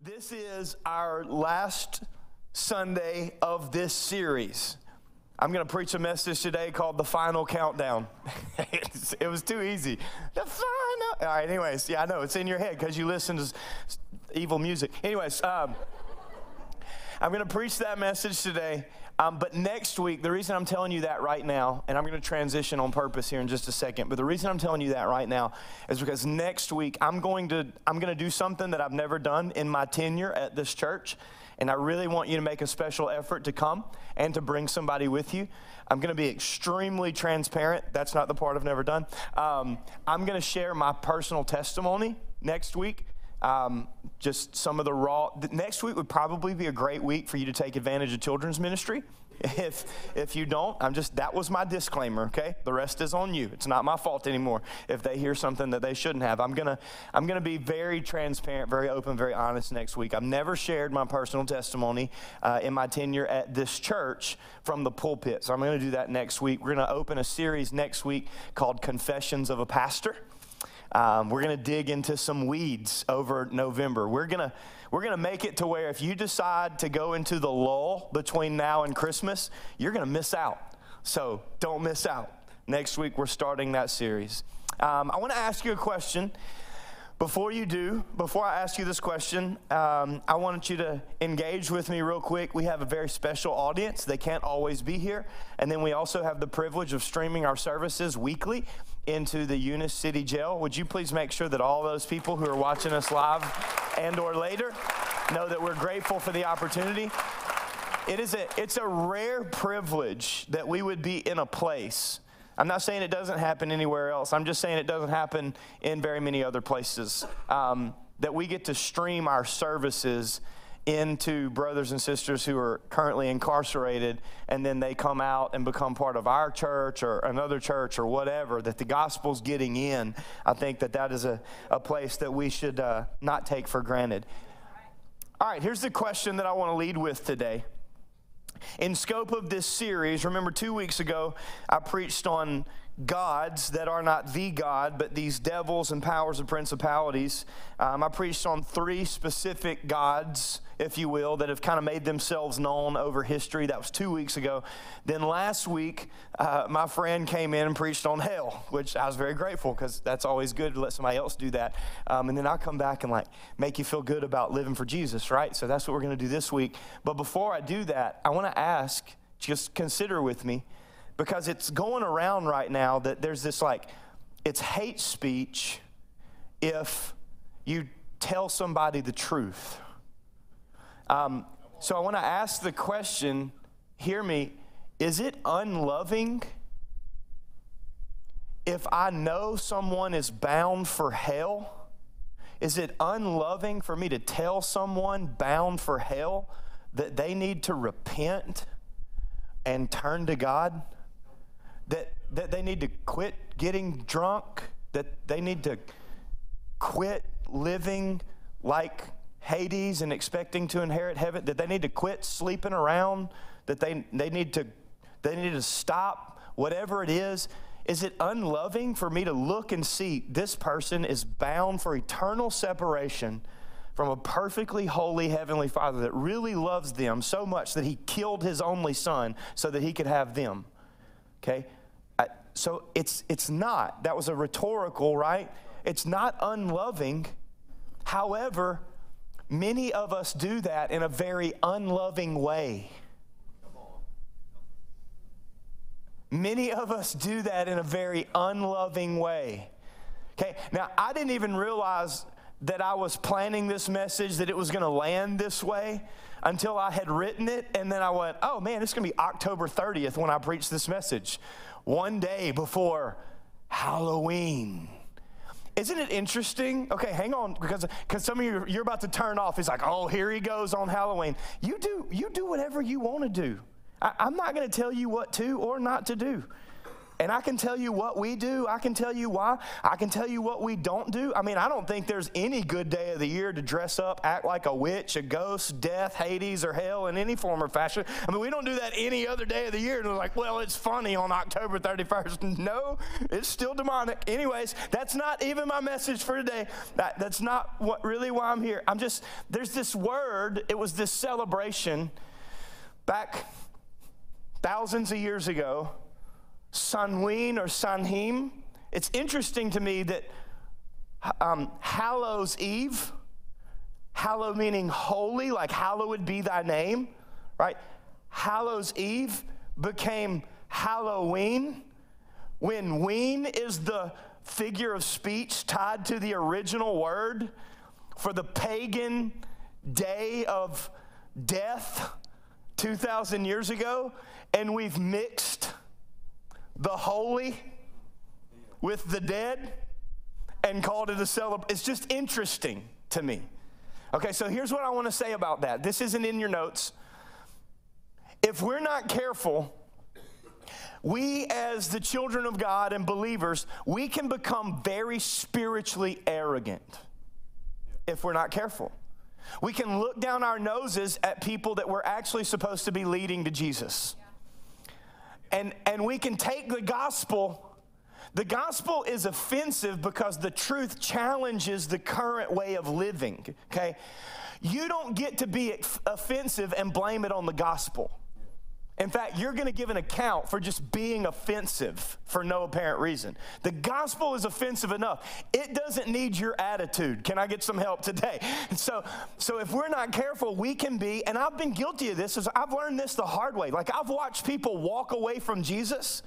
This is our last Sunday of this series. I'm going to preach a message today called The Final Countdown. it was too easy. The final. All right, anyways, yeah, I know. It's in your head because you listen to evil music. Anyways, um, I'm going to preach that message today. Um, but next week, the reason I'm telling you that right now, and I'm going to transition on purpose here in just a second, but the reason I'm telling you that right now is because next week I'm going to I'm going to do something that I've never done in my tenure at this church, and I really want you to make a special effort to come and to bring somebody with you. I'm going to be extremely transparent. That's not the part I've never done. Um, I'm going to share my personal testimony next week um, just some of the raw. Next week would probably be a great week for you to take advantage of children's ministry. If if you don't, I'm just that was my disclaimer. Okay, the rest is on you. It's not my fault anymore if they hear something that they shouldn't have. I'm gonna I'm gonna be very transparent, very open, very honest next week. I've never shared my personal testimony uh, in my tenure at this church from the pulpit, so I'm gonna do that next week. We're gonna open a series next week called Confessions of a Pastor. Um, we're going to dig into some weeds over November. We're going to we're going to make it to where if you decide to go into the lull between now and Christmas, you're going to miss out. So don't miss out. Next week, we're starting that series. Um, I want to ask you a question. Before you do, before I ask you this question, um, I want you to engage with me real quick. We have a very special audience. They can't always be here. And then we also have the privilege of streaming our services weekly into the Eunice City Jail. Would you please make sure that all those people who are watching us live and or later know that we're grateful for the opportunity? It is a, it's a rare privilege that we would be in a place I'm not saying it doesn't happen anywhere else. I'm just saying it doesn't happen in very many other places. Um, that we get to stream our services into brothers and sisters who are currently incarcerated, and then they come out and become part of our church or another church or whatever, that the gospel's getting in. I think that that is a, a place that we should uh, not take for granted. All right, here's the question that I want to lead with today. In scope of this series, remember two weeks ago, I preached on gods that are not the God, but these devils and powers and principalities. Um, I preached on three specific gods, if you will, that have kind of made themselves known over history. That was two weeks ago. Then last week, uh, my friend came in and preached on hell, which I was very grateful because that's always good to let somebody else do that. Um, and then I'll come back and like make you feel good about living for Jesus, right? So that's what we're going to do this week. But before I do that, I want to ask, just consider with me because it's going around right now that there's this like, it's hate speech if you tell somebody the truth. Um, so I want to ask the question hear me, is it unloving if I know someone is bound for hell? Is it unloving for me to tell someone bound for hell that they need to repent and turn to God? That, that they need to quit getting drunk, that they need to quit living like Hades and expecting to inherit heaven, that they need to quit sleeping around, that they, they, need, to, they need to stop whatever it is. Is it unloving for me to look and see this person is bound for eternal separation from a perfectly holy Heavenly Father that really loves them so much that He killed His only Son so that He could have them? Okay? So it's, it's not. That was a rhetorical, right? It's not unloving. However, many of us do that in a very unloving way. Many of us do that in a very unloving way. Okay, now I didn't even realize that I was planning this message, that it was going to land this way until I had written it. And then I went, oh man, it's going to be October 30th when I preach this message one day before Halloween. Isn't it interesting? Okay, hang on, because because some of you you're about to turn off. It's like, oh, here he goes on Halloween. You do you do whatever you want to do. I, I'm not going to tell you what to or not to do. And I can tell you what we do. I can tell you why. I can tell you what we don't do. I mean, I don't think there's any good day of the year to dress up, act like a witch, a ghost, death, Hades, or hell in any form or fashion. I mean, we don't do that any other day of the year. And we're like, well, it's funny on October 31st. No, it's still demonic. Anyways, that's not even my message for today. That, that's not what really why I'm here. I'm just, there's this word, it was this celebration back thousands of years ago Sanween or Sanhim. It's interesting to me that um, Hallows Eve, hallow meaning holy, like hallowed be thy name, right? Hallows Eve became Halloween when ween is the figure of speech tied to the original word for the pagan day of death 2,000 years ago, and we've mixed the holy with the dead and called it a celebration. It's just interesting to me. Okay, so here's what I want to say about that. This isn't in your notes. If we're not careful, we as the children of God and believers, we can become very spiritually arrogant if we're not careful. We can look down our noses at people that we're actually supposed to be leading to Jesus. And, and we can take the gospel. The gospel is offensive because the truth challenges the current way of living, okay? You don't get to be offensive and blame it on the gospel. In fact, you're going to give an account for just being offensive for no apparent reason. The gospel is offensive enough. It doesn't need your attitude. Can I get some help today? So, so if we're not careful, we can be, and I've been guilty of this, is I've learned this the hard way. Like I've watched people walk away from Jesus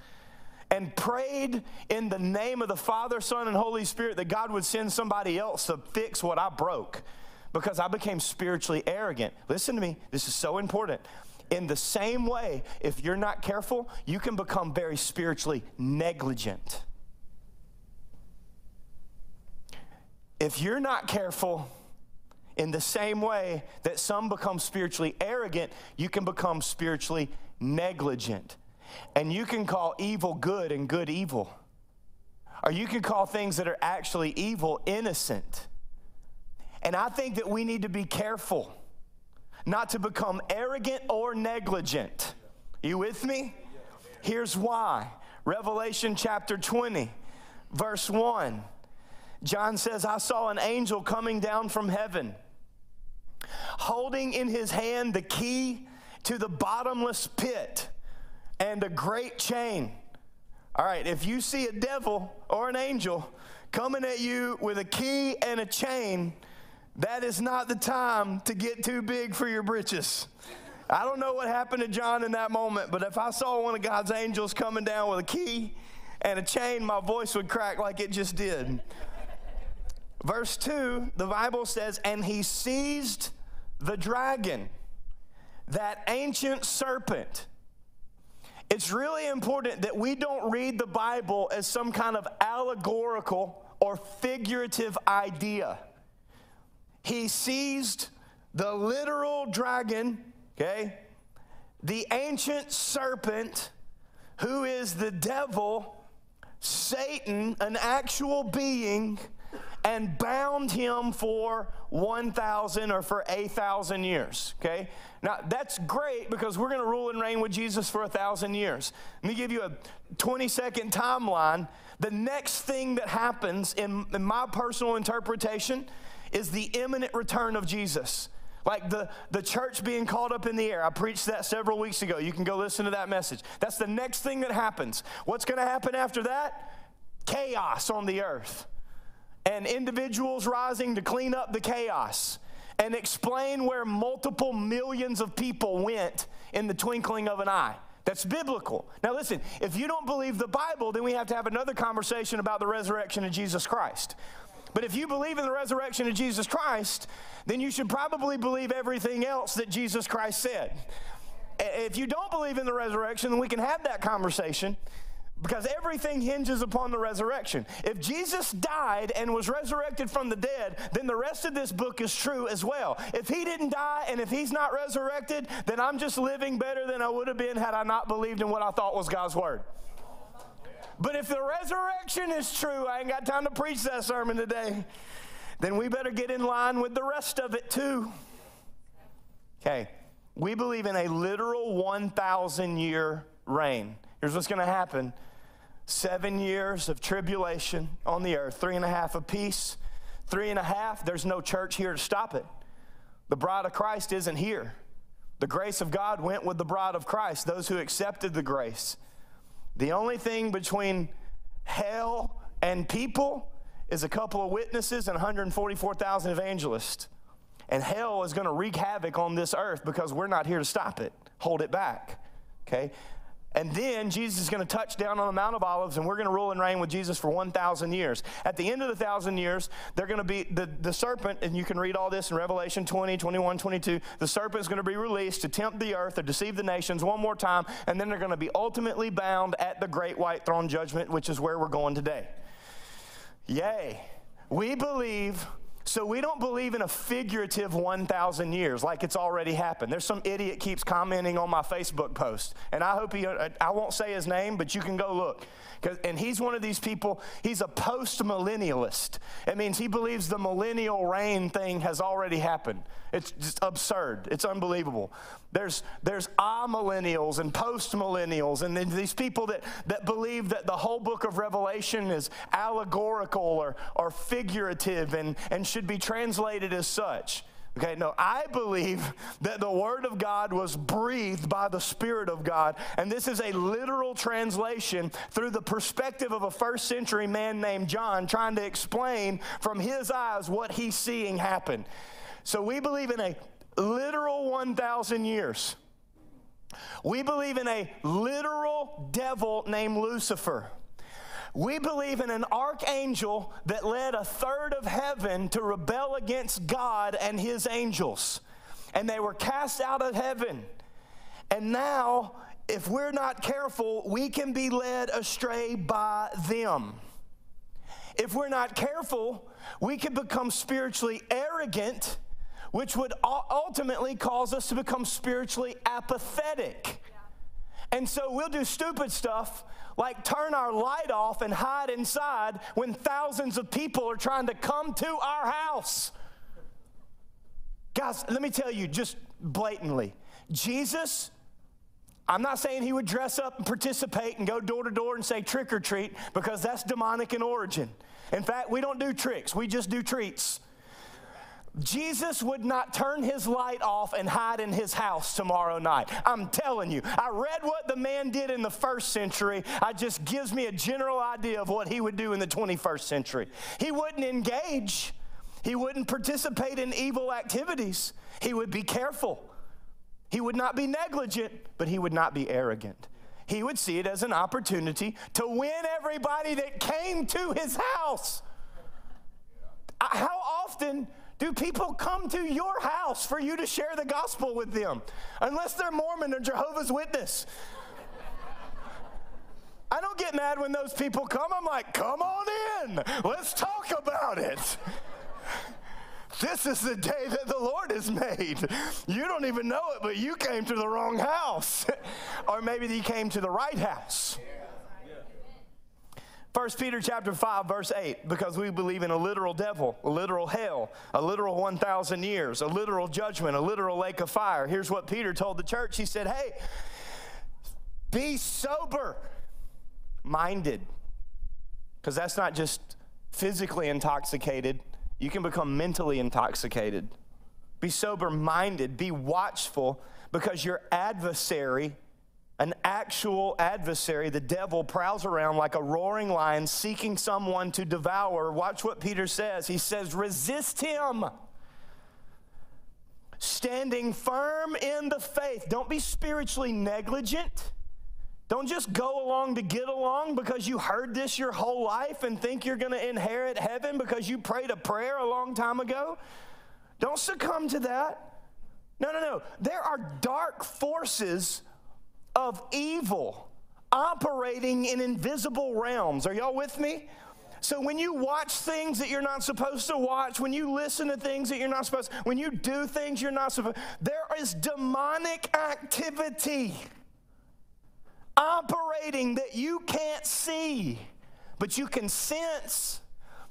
and prayed in the name of the Father, Son, and Holy Spirit that God would send somebody else to fix what I broke because I became spiritually arrogant. Listen to me, this is so important. In the same way, if you're not careful, you can become very spiritually negligent. If you're not careful, in the same way that some become spiritually arrogant, you can become spiritually negligent. And you can call evil good and good evil. Or you can call things that are actually evil innocent. And I think that we need to be careful not to become arrogant or negligent. You with me? Here's why. Revelation chapter 20, verse 1. John says, I saw an angel coming down from heaven, holding in his hand the key to the bottomless pit and a great chain. All right, if you see a devil or an angel coming at you with a key and a chain, that is not the time to get too big for your britches. I don't know what happened to John in that moment, but if I saw one of God's angels coming down with a key and a chain, my voice would crack like it just did. Verse 2, the Bible says, And he seized the dragon, that ancient serpent. It's really important that we don't read the Bible as some kind of allegorical or figurative idea he seized the literal dragon, okay, the ancient serpent, who is the devil, Satan, an actual being, and bound him for 1,000 or for a thousand years. Okay? Now, that's great because we're going to rule and reign with Jesus for a thousand years. Let me give you a 20 second timeline. The next thing that happens in, in my personal interpretation is the imminent return of Jesus. Like the, the church being caught up in the air. I preached that several weeks ago. You can go listen to that message. That's the next thing that happens. What's going to happen after that? Chaos on the earth. And individuals rising to clean up the chaos and explain where multiple millions of people went in the twinkling of an eye. That's biblical. Now, listen, if you don't believe the Bible, then we have to have another conversation about the resurrection of Jesus Christ. But if you believe in the resurrection of Jesus Christ, then you should probably believe everything else that Jesus Christ said. If you don't believe in the resurrection, then we can have that conversation because everything hinges upon the resurrection. If Jesus died and was resurrected from the dead, then the rest of this book is true as well. If he didn't die and if he's not resurrected, then I'm just living better than I would have been had I not believed in what I thought was God's word. But if the resurrection is true, I ain't got time to preach that sermon today, then we better get in line with the rest of it too. Okay, we believe in a literal 1,000 year reign. Here's what's going to happen seven years of tribulation on the earth, three and a half of peace, three and a half, there's no church here to stop it. The bride of Christ isn't here. The grace of God went with the bride of Christ, those who accepted the grace. The only thing between hell and people is a couple of witnesses and 144,000 evangelists. And hell is going to wreak havoc on this earth because we're not here to stop it, hold it back. Okay? And then Jesus is going to touch down on the Mount of Olives, and we're going to rule and reign with Jesus for 1,000 years. At the end of the thousand years, they're going to be the, the serpent, and you can read all this in Revelation 20, 21, 22. The serpent is going to be released to tempt the earth or deceive the nations one more time, and then they're going to be ultimately bound at the great white throne judgment, which is where we're going today. Yay. We believe so we don't believe in a figurative 1,000 years like it's already happened. There's some idiot keeps commenting on my Facebook post, and I hope he, uh, I won't say his name, but you can go look. And he's one of these people, he's a post millennialist. It means he believes the millennial reign thing has already happened. It's just absurd. It's unbelievable. There's, there's amillennials and post millennials, and these people that, that believe that the whole book of Revelation is allegorical or, or figurative and, and should be translated as such. Okay, no, I believe that the Word of God was breathed by the Spirit of God, and this is a literal translation through the perspective of a first century man named John trying to explain from his eyes what he's seeing happen. So we believe in a literal 1,000 years. We believe in a literal devil named Lucifer. We believe in an archangel that led a third of heaven to rebel against God and his angels. And they were cast out of heaven. And now, if we're not careful, we can be led astray by them. If we're not careful, we can become spiritually arrogant, which would ultimately cause us to become spiritually apathetic. And so we'll do stupid stuff like turn our light off and hide inside when thousands of people are trying to come to our house. Guys, let me tell you just blatantly Jesus, I'm not saying he would dress up and participate and go door to door and say trick or treat because that's demonic in origin. In fact, we don't do tricks, we just do treats. Jesus would not turn his light off and hide in his house tomorrow night. I'm telling you. I read what the man did in the first century. It just gives me a general idea of what he would do in the 21st century. He wouldn't engage, he wouldn't participate in evil activities. He would be careful. He would not be negligent, but he would not be arrogant. He would see it as an opportunity to win everybody that came to his house. How often do people come to your house for you to share the gospel with them? Unless they're Mormon or Jehovah's Witness. I don't get mad when those people come. I'm like, come on in. Let's talk about it. This is the day that the Lord has made. You don't even know it, but you came to the wrong house. or maybe you came to the right house. 1 Peter chapter 5 verse 8 because we believe in a literal devil, a literal hell, a literal 1000 years, a literal judgment, a literal lake of fire. Here's what Peter told the church. He said, "Hey, be sober minded." Cuz that's not just physically intoxicated, you can become mentally intoxicated. Be sober minded, be watchful because your adversary an actual adversary, the devil, prowls around like a roaring lion seeking someone to devour. Watch what Peter says. He says, resist him. Standing firm in the faith. Don't be spiritually negligent. Don't just go along to get along because you heard this your whole life and think you're going to inherit heaven because you prayed a prayer a long time ago. Don't succumb to that. No, no, no. There are dark forces of evil operating in invisible realms. Are y'all with me? So when you watch things that you're not supposed to watch, when you listen to things that you're not supposed, when you do things you're not supposed, there is demonic activity operating that you can't see, but you can sense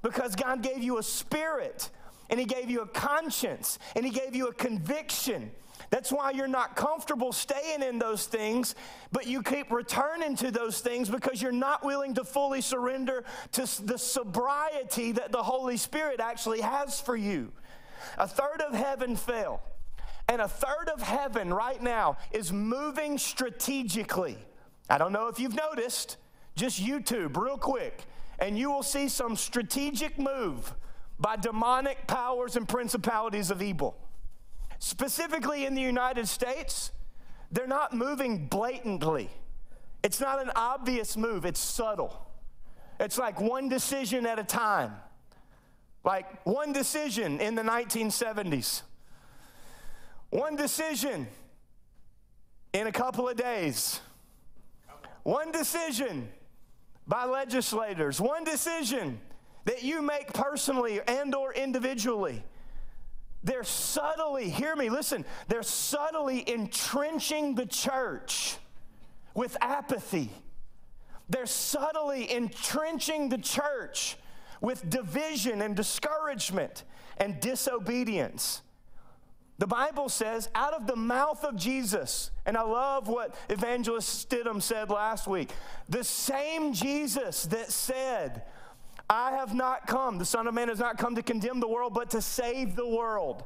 because God gave you a spirit and He gave you a conscience and He gave you a conviction. That's why you're not comfortable staying in those things, but you keep returning to those things because you're not willing to fully surrender to the sobriety that the Holy Spirit actually has for you. A third of heaven fell, and a third of heaven right now is moving strategically. I don't know if you've noticed, just YouTube real quick, and you will see some strategic move by demonic powers and principalities of evil. Specifically in the United States, they're not moving blatantly. It's not an obvious move, it's subtle. It's like one decision at a time. Like one decision in the 1970s, one decision in a couple of days, one decision by legislators, one decision that you make personally and or individually they're subtly, hear me, listen, they're subtly entrenching the church with apathy. They're subtly entrenching the church with division and discouragement and disobedience. The Bible says, out of the mouth of Jesus, and I love what Evangelist Stidham said last week the same Jesus that said, I have not come, the Son of Man has not come to condemn the world, but to save the world.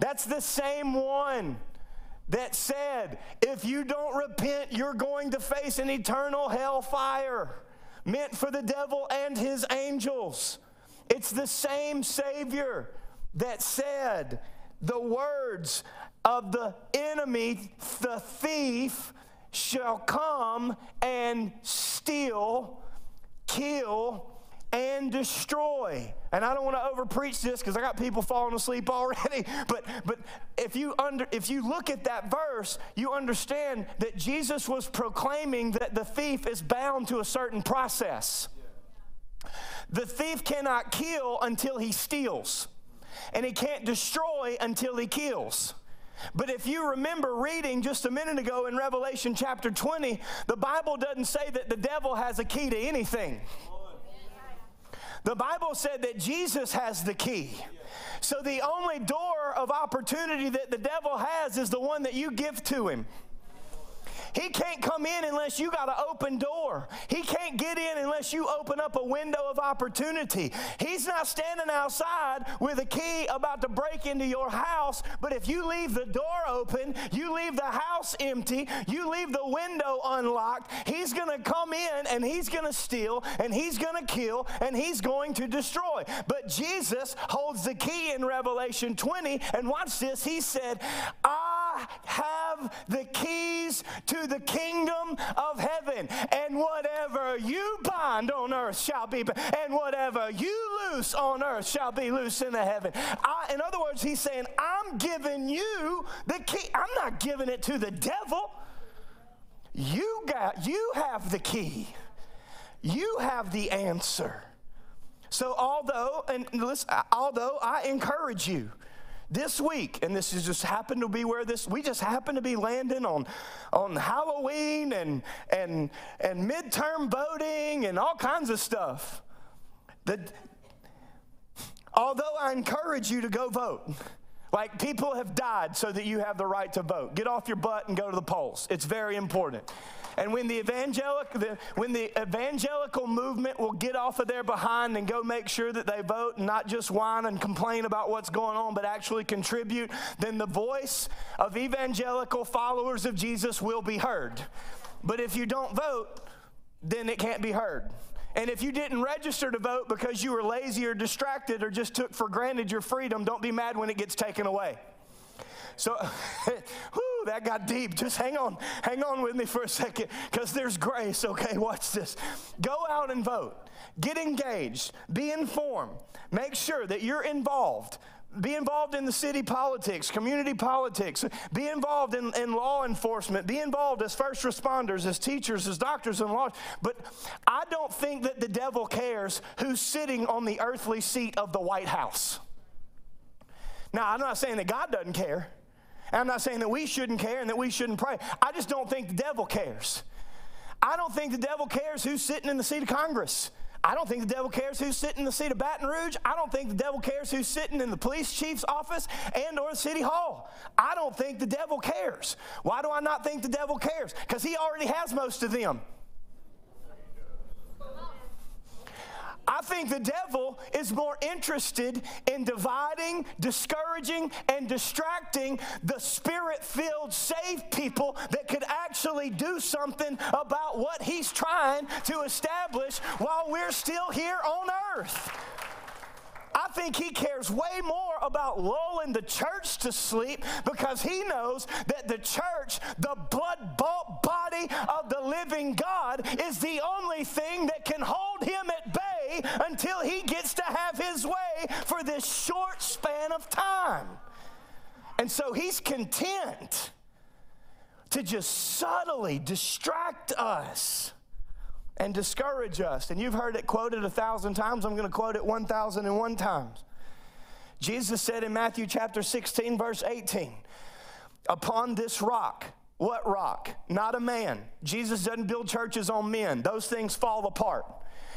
That's the same one that said, if you don't repent, you're going to face an eternal hellfire meant for the devil and his angels. It's the same Savior that said the words of the enemy, the thief, shall come and steal, kill, and destroy. And I don't want to overpreach this because I got people falling asleep already. But but if you under if you look at that verse, you understand that Jesus was proclaiming that the thief is bound to a certain process. The thief cannot kill until he steals, and he can't destroy until he kills. But if you remember reading just a minute ago in Revelation chapter 20, the Bible doesn't say that the devil has a key to anything. The Bible said that Jesus has the key. So the only door of opportunity that the devil has is the one that you give to him. He can't come in unless you got an open door. He can't get in unless you open up a window of opportunity. He's not standing outside with a key about to break into your house, but if you leave the door open, you leave the house empty, you leave the window unlocked, he's going to come in and he's going to steal and he's going to kill and he's going to destroy. But Jesus holds the key in Revelation 20, and watch this. He said, I have the keys to the kingdom of heaven. And whatever you bind on earth shall be, and whatever you loose on earth shall be loose in the heaven. I, in other words, he's saying, I'm giving you the key. I'm not giving it to the devil. You got, you have the key. You have the answer. So although, and listen, although I encourage you, this week, and this is just happened to be where this we just happened to be landing on on Halloween and and and midterm voting and all kinds of stuff. That although I encourage you to go vote, like people have died so that you have the right to vote. Get off your butt and go to the polls. It's very important. And when the evangelic, the, when the evangelical movement will get off of their behind and go make sure that they vote and not just whine and complain about what's going on, but actually contribute, then the voice of evangelical followers of Jesus will be heard. But if you don't vote, then it can't be heard. And if you didn't register to vote because you were lazy or distracted or just took for granted your freedom, don't be mad when it gets taken away. So, whew, that got deep. Just hang on, hang on with me for a second because there's grace. Okay, watch this. Go out and vote. Get engaged. Be informed. Make sure that you're involved. Be involved in the city politics, community politics. Be involved in, in law enforcement. Be involved as first responders, as teachers, as doctors and lawyers. But I don't think that the devil cares who's sitting on the earthly seat of the White House. Now, I'm not saying that God doesn't care. I'm not saying that we shouldn't care and that we shouldn't pray. I just don't think the devil cares. I don't think the devil cares who's sitting in the seat of Congress. I don't think the devil cares who's sitting in the seat of Baton Rouge. I don't think the devil cares who's sitting in the police chief's office and or city hall. I don't think the devil cares. Why do I not think the devil cares? Because he already has most of them. Think the devil is more interested in dividing, discouraging, and distracting the spirit filled, saved people that could actually do something about what he's trying to establish while we're still here on earth. I think he cares way more about lulling the church to sleep because he knows that the church, the blood bought body of the living God, is the only thing that can hold him at bay until he gets to have his way for this short span of time. And so he's content to just subtly distract us and discourage us. And you've heard it quoted a thousand times. I'm going to quote it 1,001 times. Jesus said in Matthew chapter 16, verse 18, Upon this rock, what rock? Not a man. Jesus doesn't build churches on men, those things fall apart.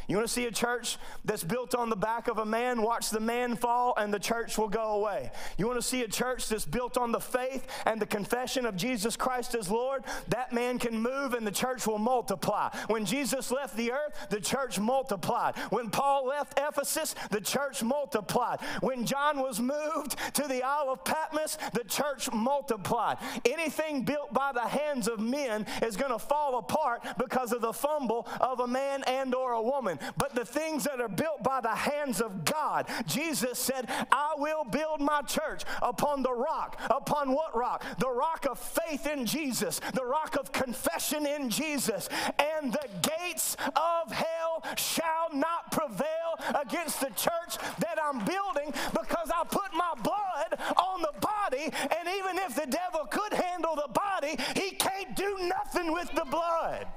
You want to see a church that's built on the back of a man? Watch the man fall and the church will go away. You want to see a church that's built on the faith and the confession of Jesus Christ as Lord? That man can move and the church will multiply. When Jesus left the earth, the church multiplied. When Paul left Ephesus, the church multiplied. When John was moved to the Isle of Patmos, the church multiplied. Anything built by the hands of men is going to fall apart because of the fumble of a man and or a woman but the things that are built by the hands of God. Jesus said, I will build my church upon the rock. Upon what rock? The rock of faith in Jesus, the rock of confession in Jesus. And the gates of hell shall not prevail against the church that I'm building because I put my blood on the body. And even if the devil could handle the body, he can't do nothing with the blood.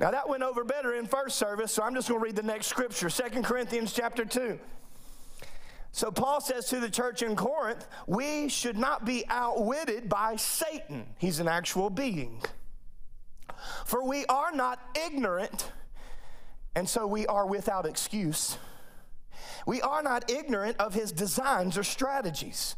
Now that went over better in first service, so I'm just going to read the next scripture, Second Corinthians chapter 2. So Paul says to the church in Corinth, we should not be outwitted by Satan. He's an actual being. For we are not ignorant, and so we are without excuse. We are not ignorant of his designs or strategies.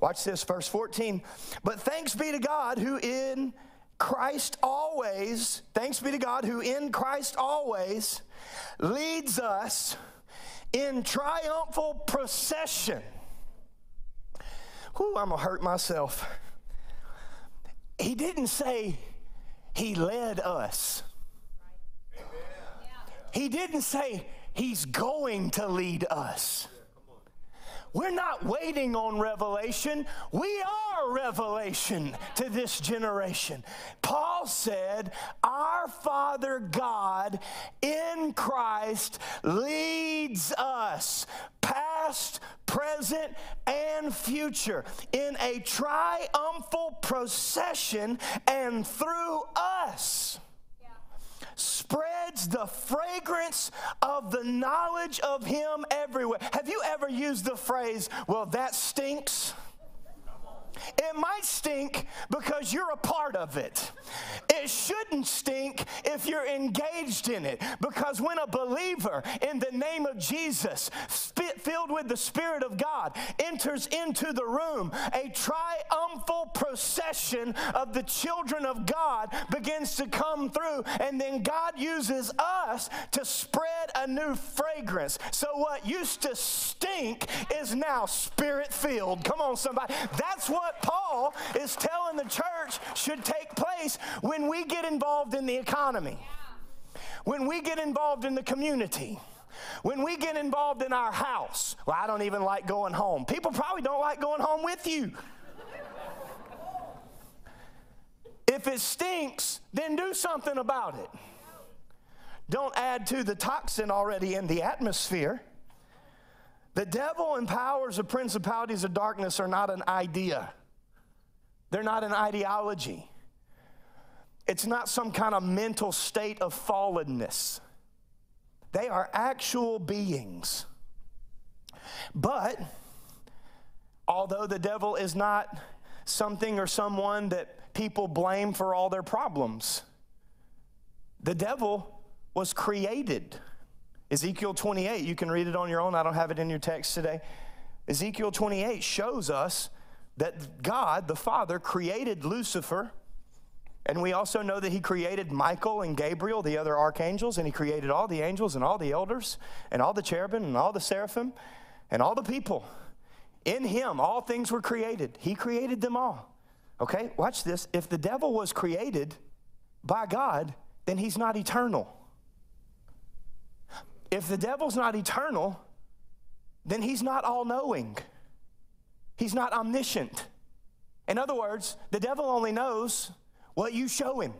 Watch this, verse 14. But thanks be to God who in Christ always, thanks be to God, who in Christ always leads us in triumphal procession. Whew, I'm gonna hurt myself. He didn't say he led us. He didn't say he's going to lead us. We're not waiting on revelation. We are revelation to this generation. Paul said, Our Father God in Christ leads us, past, present, and future, in a triumphal procession and through us spreads the fragrance of the knowledge of Him everywhere. Have you ever used the phrase, well, that stinks? It might stink because you're a part of it. It shouldn't stink if you're engaged in it because when a believer in the name of Jesus, filled with the Spirit of God, enters into the room, a triumphal procession of the children of God begins to come through, and then God uses us to spread a new fragrance. So what used to stink is now spirit filled. Come on, somebody. That's what what Paul is telling the church should take place when we get involved in the economy, when we get involved in the community. When we get involved in our house, well, I don't even like going home. People probably don't like going home with you. If it stinks, then do something about it. Don't add to the toxin already in the atmosphere. The devil and powers of principalities of darkness are not an idea. They're not an ideology. It's not some kind of mental state of fallenness. They are actual beings. But although the devil is not something or someone that people blame for all their problems, the devil was created. Ezekiel 28, you can read it on your own. I don't have it in your text today. Ezekiel 28 shows us that God, the Father, created Lucifer. And we also know that he created Michael and Gabriel, the other archangels, and he created all the angels and all the elders and all the cherubim and all the seraphim and all the people. In him, all things were created. He created them all. Okay, watch this. If the devil was created by God, then he's not eternal. If the devil's not eternal, then he's not all knowing. He's not omniscient. In other words, the devil only knows what you show him.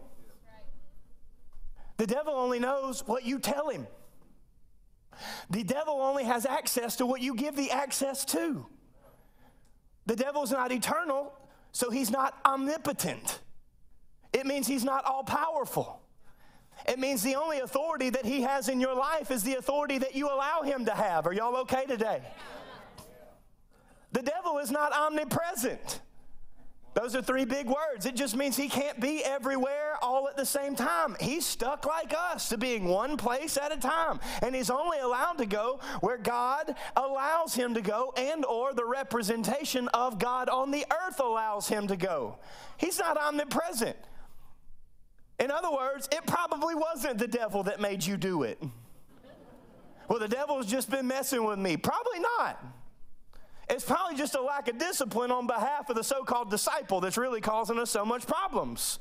The devil only knows what you tell him. The devil only has access to what you give the access to. The devil's not eternal, so he's not omnipotent. It means he's not all powerful. It means the only authority that he has in your life is the authority that you allow him to have. Are y'all okay today? The devil is not omnipresent. Those are three big words. It just means he can't be everywhere all at the same time. He's stuck like us to being one place at a time. And he's only allowed to go where God allows him to go and or the representation of God on the earth allows him to go. He's not omnipresent. In other words, it probably wasn't the devil that made you do it. Well, the devil's just been messing with me. Probably not. It's probably just a lack of discipline on behalf of the so called disciple that's really causing us so much problems.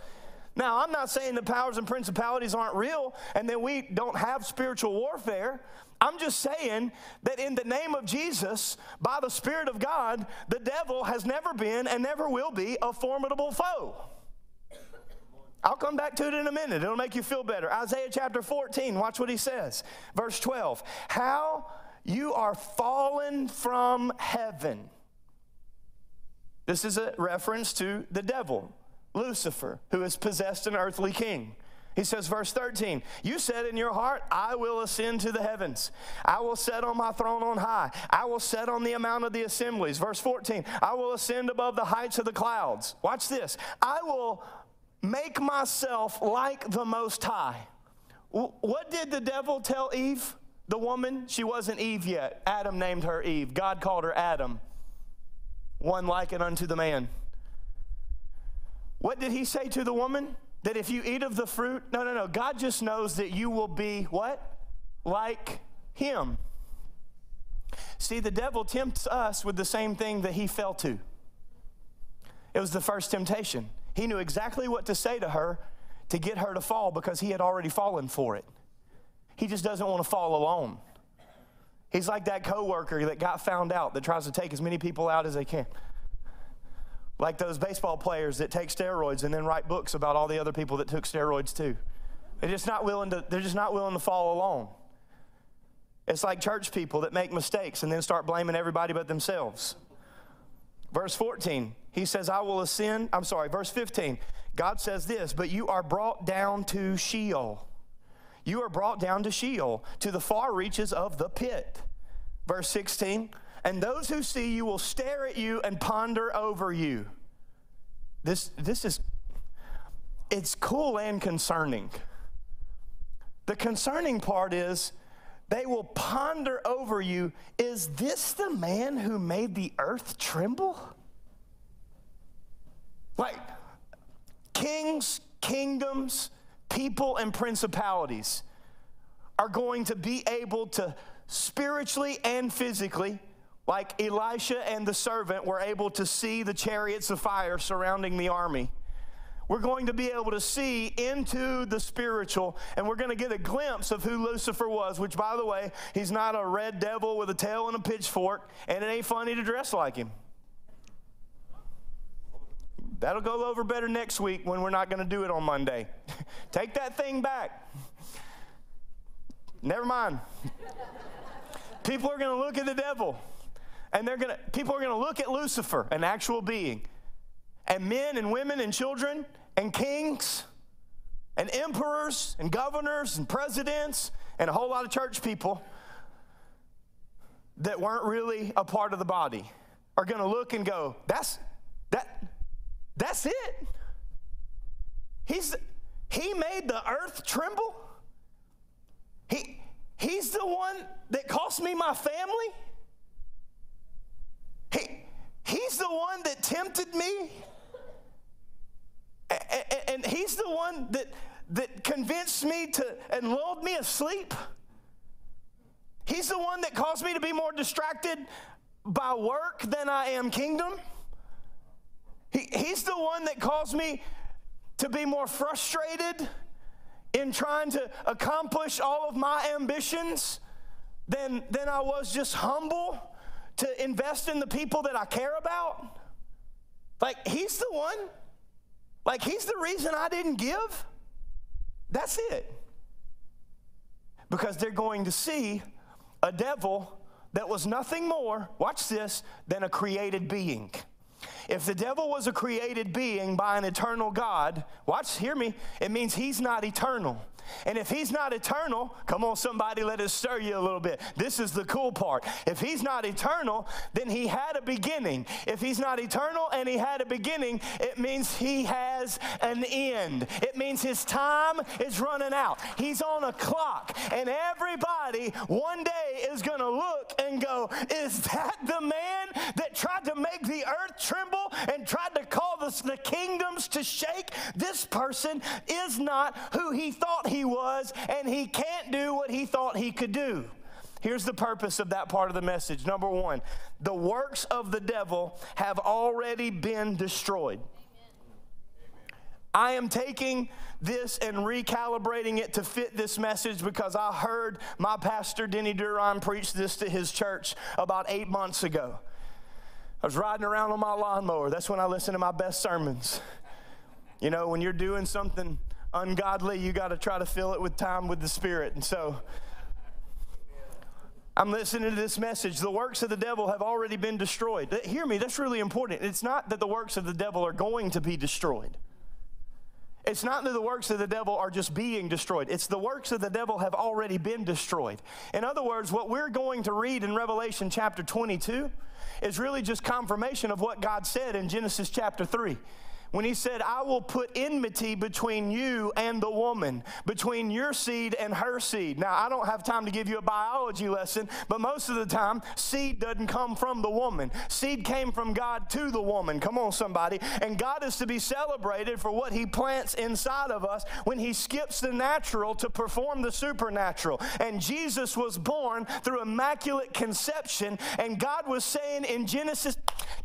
Now, I'm not saying the powers and principalities aren't real and that we don't have spiritual warfare. I'm just saying that in the name of Jesus, by the Spirit of God, the devil has never been and never will be a formidable foe. I'll come back to it in a minute. It'll make you feel better. Isaiah chapter 14, watch what he says. Verse 12. How you are fallen from heaven. This is a reference to the devil, Lucifer, who has possessed an earthly king. He says, verse 13, You said in your heart, I will ascend to the heavens. I will set on my throne on high. I will set on the amount of the assemblies. Verse 14, I will ascend above the heights of the clouds. Watch this. I will make myself like the Most High. What did the devil tell Eve? The woman, she wasn't Eve yet. Adam named her Eve. God called her Adam, one like unto the man. What did he say to the woman? That if you eat of the fruit, no, no, no. God just knows that you will be what? Like him. See, the devil tempts us with the same thing that he fell to. It was the first temptation. He knew exactly what to say to her to get her to fall because he had already fallen for it. He just doesn't want to fall alone. He's like that coworker that got found out that tries to take as many people out as they can. Like those baseball players that take steroids and then write books about all the other people that took steroids too. They're just not willing to, they're just not willing to fall alone. It's like church people that make mistakes and then start blaming everybody but themselves. Verse 14, he says, I will ascend. I'm sorry, verse 15, God says this, but you are brought down to Sheol you are brought down to Sheol, to the far reaches of the pit. Verse 16, and those who see you will stare at you and ponder over you. This, this is, it's cool and concerning. The concerning part is they will ponder over you is this the man who made the earth tremble? Like kings, kingdoms, people and principalities are going to be able to spiritually and physically, like Elisha and the servant were able to see the chariots of fire surrounding the army. We're going to be able to see into the spiritual, and we're going to get a glimpse of who Lucifer was, which, by the way, he's not a red devil with a tail and a pitchfork, and it ain't funny to dress like him. That'll go over better next week when we're not going to do it on Monday. Take that thing back. Never mind. people are going to look at the devil and they're going to people are going to look at Lucifer, an actual being. And men and women and children and kings and emperors and governors and presidents and a whole lot of church people that weren't really a part of the body are going to look and go, that's that that's it. He's he made the earth tremble? He, he's the one that cost me my family? He, he's the one that tempted me? And, and he's the one that, that convinced me to and lulled me asleep? He's the one that caused me to be more distracted by work than I am kingdom. He, he's the one that caused me to be more frustrated in trying to accomplish all of my ambitions than, than I was just humble to invest in the people that I care about. Like, he's the one. Like, he's the reason I didn't give. That's it. Because they're going to see a devil that was nothing more, watch this, than a created being. If the devil was a created being by an eternal God, watch, hear me, it means he's not eternal. And if he's not eternal, come on, somebody, let us stir you a little bit. This is the cool part. If he's not eternal, then he had a beginning. If he's not eternal and he had a beginning, it means he has an end. It means his time is running out. He's on a clock, and everybody one day is going to look and go, Is that the man that tried to make the earth tremble and tried to call the, the kingdoms to shake? This person is not who he thought he he was, and he can't do what he thought he could do. Here's the purpose of that part of the message. Number one, the works of the devil have already been destroyed. I am taking this and recalibrating it to fit this message because I heard my pastor, Denny Duron, preach this to his church about eight months ago. I was riding around on my lawnmower. That's when I listen to my best sermons. You know, when you're doing something ungodly, you got to try to fill it with time with the Spirit. And so I'm listening to this message. The works of the devil have already been destroyed. Hear me, that's really important. It's not that the works of the devil are going to be destroyed. It's not that the works of the devil are just being destroyed. It's the works of the devil have already been destroyed. In other words, what we're going to read in Revelation chapter 22 is really just confirmation of what God said in Genesis chapter 3 when he said, I will put enmity between you and the woman, between your seed and her seed. Now, I don't have time to give you a biology lesson, but most of the time, seed doesn't come from the woman. Seed came from God to the woman. Come on, somebody. And God is to be celebrated for what he plants inside of us when he skips the natural to perform the supernatural. And Jesus was born through immaculate conception, and God was saying in Genesis,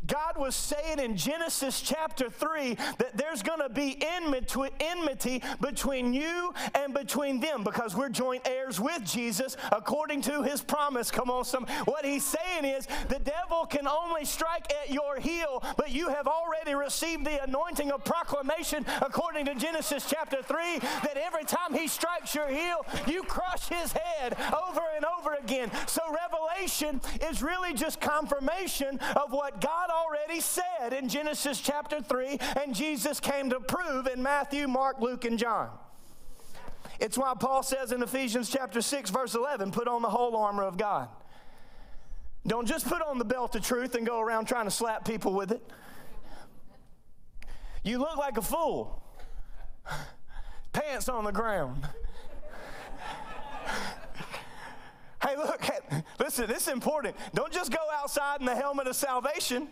God was saying in Genesis chapter 3, that there's going to be enmity between you and between them because we're joint heirs with Jesus according to his promise. Come on, some. What he's saying is the devil can only strike at your heel, but you have already received the anointing of proclamation according to Genesis chapter 3 that every time he strikes your heel, you crush his head over and over again. So Revelation is really just confirmation of what God already said in Genesis chapter 3 and Jesus came to prove in Matthew, Mark, Luke, and John. It's why Paul says in Ephesians chapter 6, verse 11, put on the whole armor of God. Don't just put on the belt of truth and go around trying to slap people with it. You look like a fool. Pants on the ground. hey, look, listen, this is important. Don't just go outside in the helmet of salvation.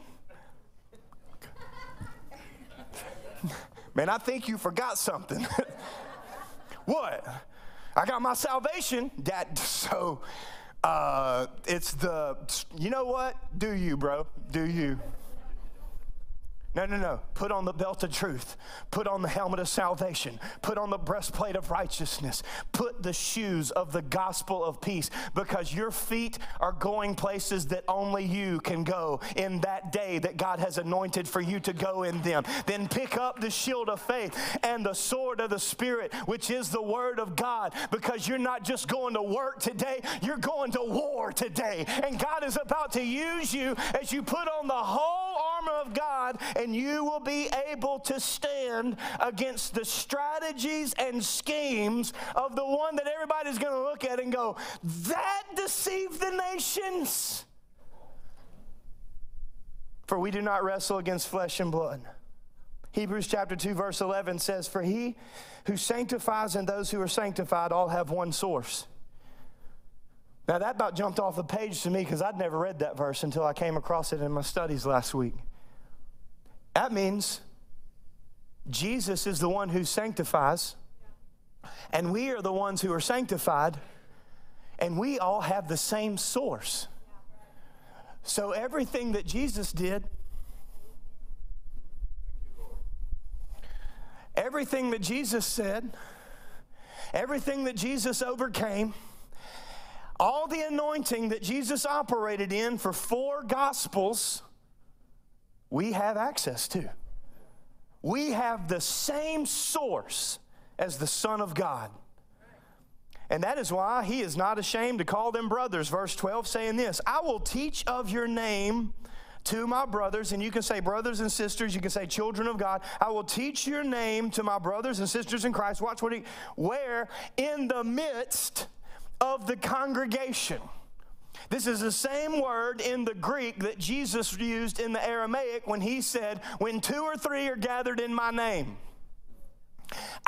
Man, I think you forgot something. what? I got my salvation. That so uh, it's the you know what? Do you, bro? Do you? No, no, no. Put on the belt of truth. Put on the helmet of salvation. Put on the breastplate of righteousness. Put the shoes of the gospel of peace because your feet are going places that only you can go in that day that God has anointed for you to go in them. Then pick up the shield of faith and the sword of the Spirit, which is the word of God, because you're not just going to work today, you're going to war today. And God is about to use you as you put on the whole armor of God and you will be able to stand against the strategies and schemes of the one that everybody's going to look at and go, that deceived the nations. For we do not wrestle against flesh and blood. Hebrews chapter 2, verse 11 says, For he who sanctifies and those who are sanctified all have one source. Now, that about jumped off the page to me because I'd never read that verse until I came across it in my studies last week. That means Jesus is the one who sanctifies, and we are the ones who are sanctified, and we all have the same source. So, everything that Jesus did, everything that Jesus said, everything that Jesus overcame, all the anointing that Jesus operated in for four gospels, we have access to. We have the same source as the Son of God. And that is why he is not ashamed to call them brothers. Verse 12 saying this I will teach of your name to my brothers, and you can say brothers and sisters, you can say children of God. I will teach your name to my brothers and sisters in Christ. Watch what he, where in the midst of the congregation. This is the same word in the Greek that Jesus used in the Aramaic when he said, When two or three are gathered in my name.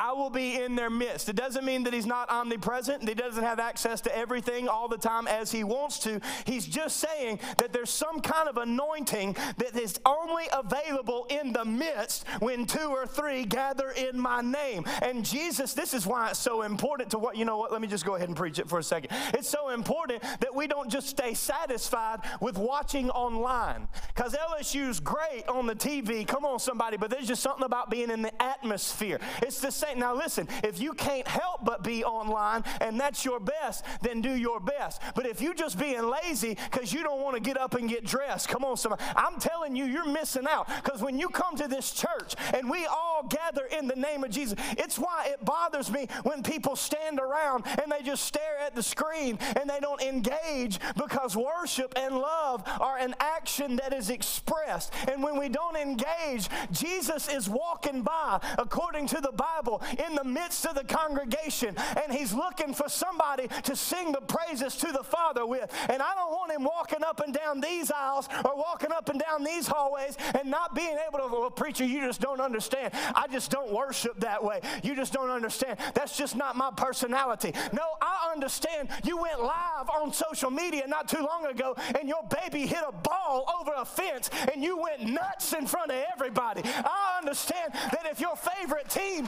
I will be in their midst. It doesn't mean that he's not omnipresent and he doesn't have access to everything all the time as he wants to. He's just saying that there's some kind of anointing that is only available in the midst when two or three gather in my name. And Jesus, this is why it's so important to what, you know what, let me just go ahead and preach it for a second. It's so important that we don't just stay satisfied with watching online. Because LSU's great on the TV, come on, somebody, but there's just something about being in the atmosphere. It's the same. Now, listen, if you can't help but be online and that's your best, then do your best. But if you're just being lazy because you don't want to get up and get dressed, come on, somebody. I'm telling you, you're missing out. Because when you come to this church and we all gather in the name of Jesus, it's why it bothers me when people stand around and they just stare at the screen and they don't engage because worship and love are an action that is expressed. And when we don't engage, Jesus is walking by according to the Bible in the midst of the congregation, and he's looking for somebody to sing the praises to the Father with. And I don't want him walking up and down these aisles or walking up and down these hallways and not being able to, well, preacher, you just don't understand. I just don't worship that way. You just don't understand. That's just not my personality. No, I understand. You went live on social media not too long ago, and your baby hit a ball over a fence, and you went nuts in front of everybody. I understand that if your favorite team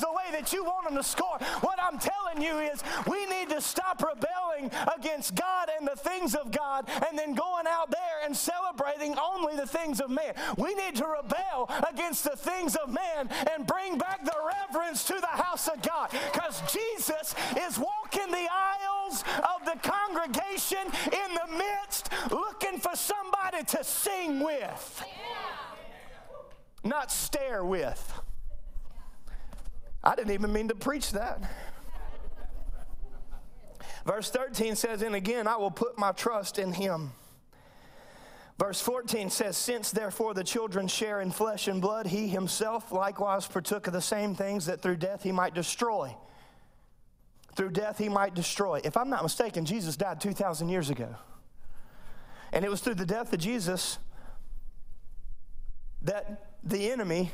the way that you want them to score. What I'm telling you is we need to stop rebelling against God and the things of God and then going out there and celebrating only the things of man. We need to rebel against the things of man and bring back the reverence to the house of God because Jesus is walking the aisles of the congregation in the midst looking for somebody to sing with, not stare with. I didn't even mean to preach that. Verse 13 says, And again, I will put my trust in him. Verse 14 says, Since therefore the children share in flesh and blood, he himself likewise partook of the same things that through death he might destroy. Through death he might destroy. If I'm not mistaken, Jesus died 2,000 years ago. And it was through the death of Jesus that the enemy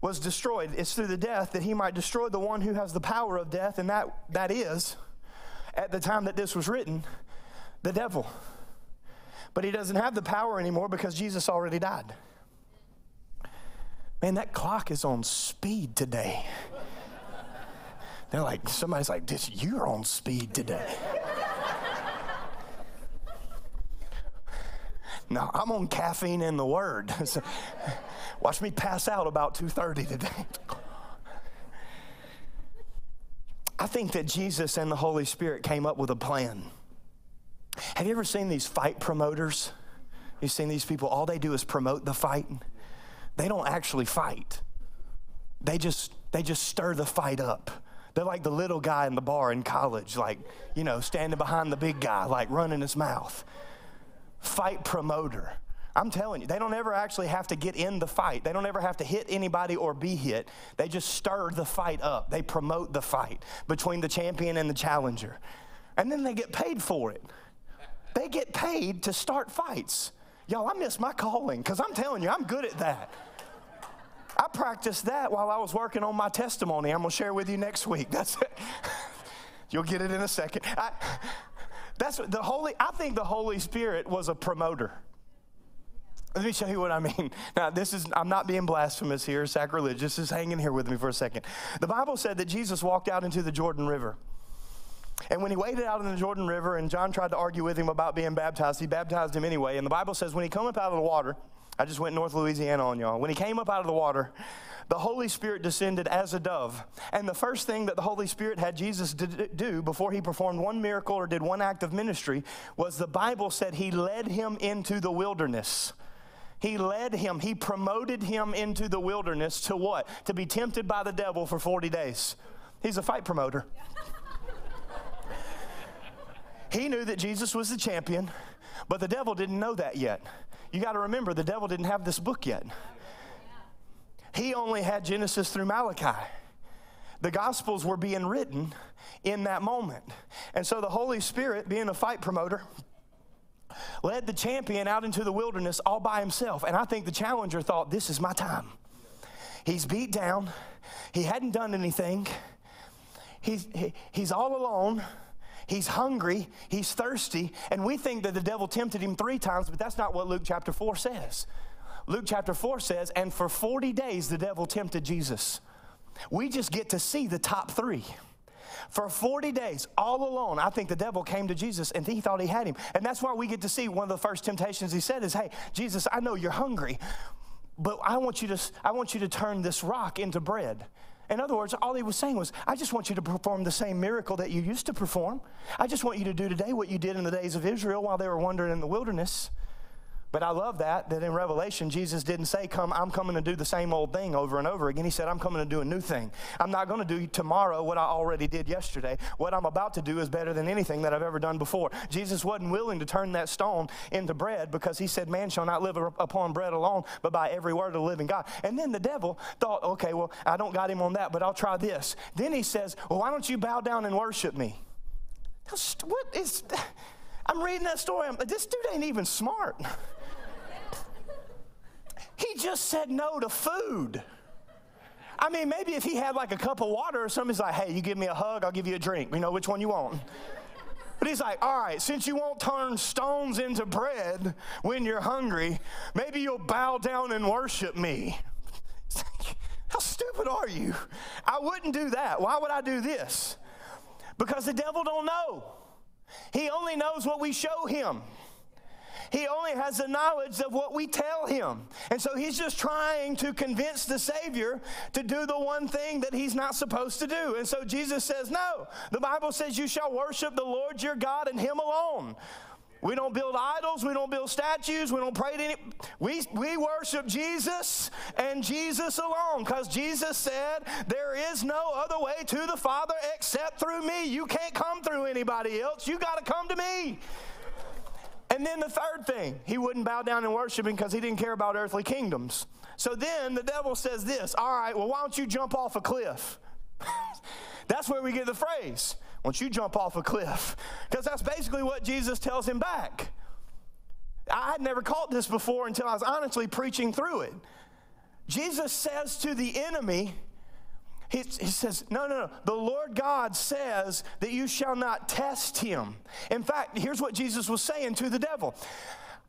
was destroyed. It's through the death that he might destroy the one who has the power of death, and that, that is, at the time that this was written, the devil. But he doesn't have the power anymore because Jesus already died. Man, that clock is on speed today. They're like, somebody's like, this, you're on speed today. No, I'm on caffeine and the word. Watch me pass out about 2:30 today. I think that Jesus and the Holy Spirit came up with a plan. Have you ever seen these fight promoters? You've seen these people, all they do is promote the fight. They don't actually fight. They just they just stir the fight up. They're like the little guy in the bar in college, like, you know, standing behind the big guy, like running his mouth. Fight promoter. I'm telling you, they don't ever actually have to get in the fight. They don't ever have to hit anybody or be hit. They just stir the fight up. They promote the fight between the champion and the challenger. And then they get paid for it. They get paid to start fights. Y'all, I miss my calling because I'm telling you, I'm good at that. I practiced that while I was working on my testimony. I'm going to share with you next week. That's it. You'll get it in a second. I, that's the Holy, I think the Holy Spirit was a promoter. Let me show you what I mean. Now, this is, I'm not being blasphemous here, sacrilegious. Just hang in here with me for a second. The Bible said that Jesus walked out into the Jordan River. And when he waded out in the Jordan River and John tried to argue with him about being baptized, he baptized him anyway. And the Bible says when he came up out of the water, I just went North Louisiana on y'all. When he came up out of the water, the Holy Spirit descended as a dove. And the first thing that the Holy Spirit had Jesus do before he performed one miracle or did one act of ministry was the Bible said he led him into the wilderness. He led him, he promoted him into the wilderness to what? To be tempted by the devil for 40 days. He's a fight promoter. he knew that Jesus was the champion, but the devil didn't know that yet. You got to remember, the devil didn't have this book yet. He only had Genesis through Malachi. The Gospels were being written in that moment. And so the Holy Spirit, being a fight promoter, led the champion out into the wilderness all by himself. And I think the challenger thought, This is my time. He's beat down, he hadn't done anything, he's, he, he's all alone. He's hungry, he's thirsty, and we think that the devil tempted him three times, but that's not what Luke chapter 4 says. Luke chapter 4 says, and for 40 days the devil tempted Jesus. We just get to see the top three. For 40 days, all alone, I think the devil came to Jesus and he thought he had him. And that's why we get to see one of the first temptations he said is, Hey, Jesus, I know you're hungry, but I want you to, I want you to turn this rock into bread. In other words, all he was saying was, I just want you to perform the same miracle that you used to perform. I just want you to do today what you did in the days of Israel while they were wandering in the wilderness. But I love that, that in Revelation, Jesus didn't say, Come, I'm coming to do the same old thing over and over again. He said, I'm coming to do a new thing. I'm not going to do tomorrow what I already did yesterday. What I'm about to do is better than anything that I've ever done before. Jesus wasn't willing to turn that stone into bread because he said, Man shall not live upon bread alone, but by every word of the living God. And then the devil thought, Okay, well, I don't got him on that, but I'll try this. Then he says, Well, why don't you bow down and worship me? What is. I'm reading that story. I'm, this dude ain't even smart. He just said no to food. I mean, maybe if he had like a cup of water or something, he's like, hey, you give me a hug, I'll give you a drink. You know which one you want. But he's like, all right, since you won't turn stones into bread when you're hungry, maybe you'll bow down and worship me. How stupid are you? I wouldn't do that. Why would I do this? Because the devil don't know. He only knows what we show him. He only has the knowledge of what we tell him. And so he's just trying to convince the Savior to do the one thing that he's not supposed to do. And so Jesus says, No. The Bible says, You shall worship the Lord your God and him alone. We don't build idols. We don't build statues. We don't pray to any. We, we worship Jesus and Jesus alone because Jesus said, There is no other way to the Father except through me. You can't come through anybody else. You got to come to me. And then the third thing, he wouldn't bow down and worship him because he didn't care about earthly kingdoms. So then the devil says this All right, well, why don't you jump off a cliff? that's where we get the phrase. Don't you jump off a cliff? Because that's basically what Jesus tells him back. I had never caught this before until I was honestly preaching through it. Jesus says to the enemy, he, he, says, No, no, no. The Lord God says that you shall not test him. In fact, here's what Jesus was saying to the devil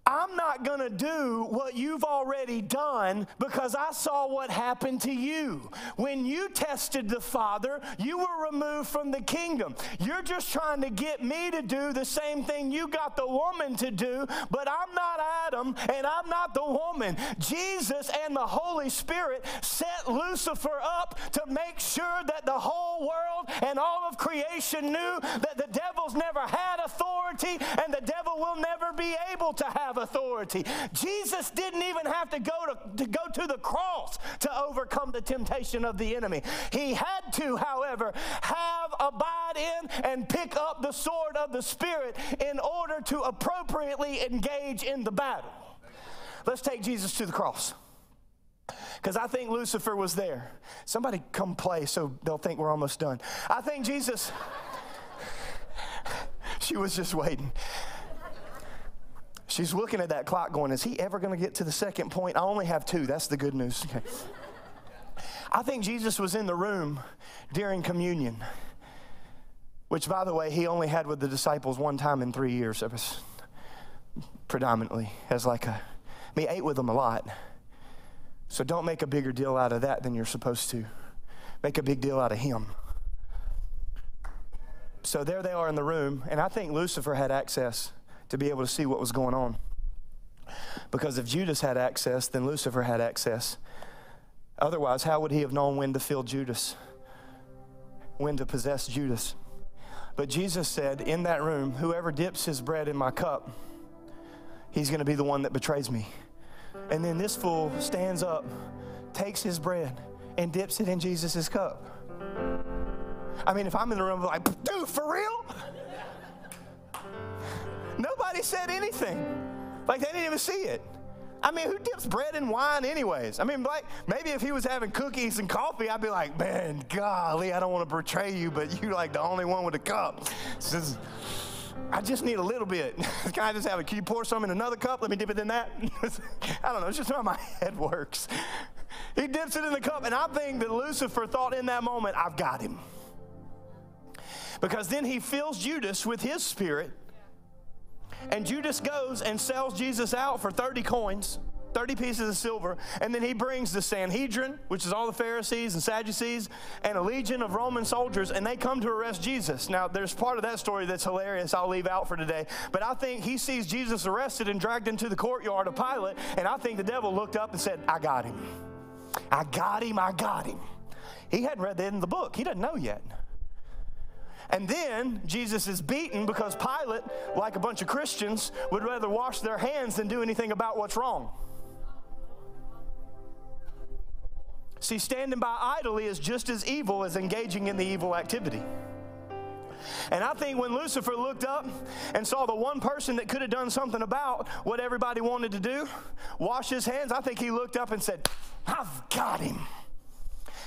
I'm not going to do what you've already done because I saw what happened to you. When you tested the Father, you were removed from the kingdom. You're just trying to get me to do the same thing you got the woman to do, but I'm not Adam and I'm not the woman. Jesus and the Holy Spirit set Lucifer up to make sure that the whole world and all of creation knew that the devil's never had authority and the devil will never be able to have authority. Jesus didn't even have to go to, to go to the cross to overcome the temptation of the enemy. He had to, however, have abide in and pick up the sword of the Spirit in order to appropriately engage in the battle. Let's take Jesus to the cross. Because I think Lucifer was there. Somebody come play so they'll think we're almost done. I think Jesus, she was just waiting. She's looking at that clock going, is he ever going to get to the second point? I only have two. That's the good news. Okay. I think Jesus was in the room during communion, which, by the way, he only had with the disciples one time in three years. It was predominantly as like a, I mean, ate with them a lot. So don't make a bigger deal out of that than you're supposed to. Make a big deal out of him. So there they are in the room, and I think Lucifer had access to be able to see what was going on. Because if Judas had access, then Lucifer had access. Otherwise, how would he have known when to fill Judas? When to possess Judas? But Jesus said, In that room, whoever dips his bread in my cup, he's going to be the one that betrays me. And then this fool stands up, takes his bread, and dips it in Jesus' cup. I mean, if I'm in the room, I'm like, dude, for real? Nobody said anything. Like they didn't even see it. I mean, who dips bread in wine, anyways? I mean, like maybe if he was having cookies and coffee, I'd be like, man, golly, I don't want to betray you, but you're like the only one with a cup. Just, I just need a little bit. Can I just have it? Can you pour some in another cup? Let me dip it in that. I don't know. It's just how my head works. He dips it in the cup, and I think that Lucifer thought in that moment, I've got him. Because then he fills Judas with his spirit and Judas goes and sells Jesus out for 30 coins. 30 pieces of silver, and then he brings the Sanhedrin, which is all the Pharisees and Sadducees, and a legion of Roman soldiers, and they come to arrest Jesus. Now, there's part of that story that's hilarious, I'll leave out for today, but I think he sees Jesus arrested and dragged into the courtyard of Pilate, and I think the devil looked up and said, I got him. I got him, I got him. He hadn't read that in the book, he doesn't know yet. And then Jesus is beaten because Pilate, like a bunch of Christians, would rather wash their hands than do anything about what's wrong. See, standing by idly is just as evil as engaging in the evil activity. And I think when Lucifer looked up and saw the one person that could have done something about what everybody wanted to do, wash his hands, I think he looked up and said, I've got him.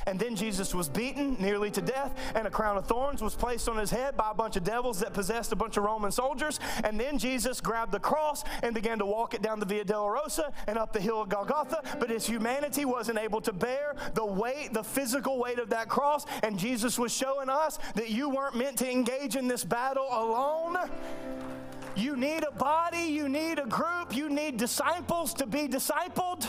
And then Jesus was beaten nearly to death, and a crown of thorns was placed on his head by a bunch of devils that possessed a bunch of Roman soldiers. And then Jesus grabbed the cross and began to walk it down the Via Dolorosa and up the hill of Golgotha. But his humanity wasn't able to bear the weight, the physical weight of that cross. And Jesus was showing us that you weren't meant to engage in this battle alone. You need a body, you need a group, you need disciples to be discipled.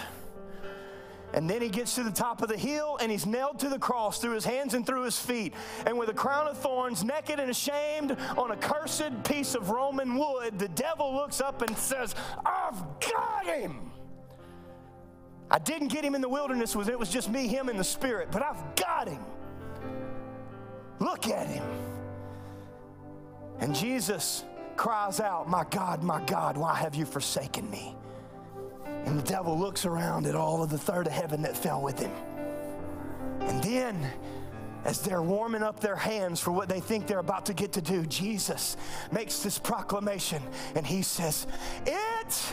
And then he gets to the top of the hill and he's nailed to the cross through his hands and through his feet. And with a crown of thorns, naked and ashamed on a cursed piece of Roman wood, the devil looks up and says, I've got him. I didn't get him in the wilderness, it was just me, him, and the Spirit, but I've got him. Look at him. And Jesus cries out, My God, my God, why have you forsaken me? And the devil looks around at all of the third of heaven that fell with him. And then, as they're warming up their hands for what they think they're about to get to do, Jesus makes this proclamation and he says, It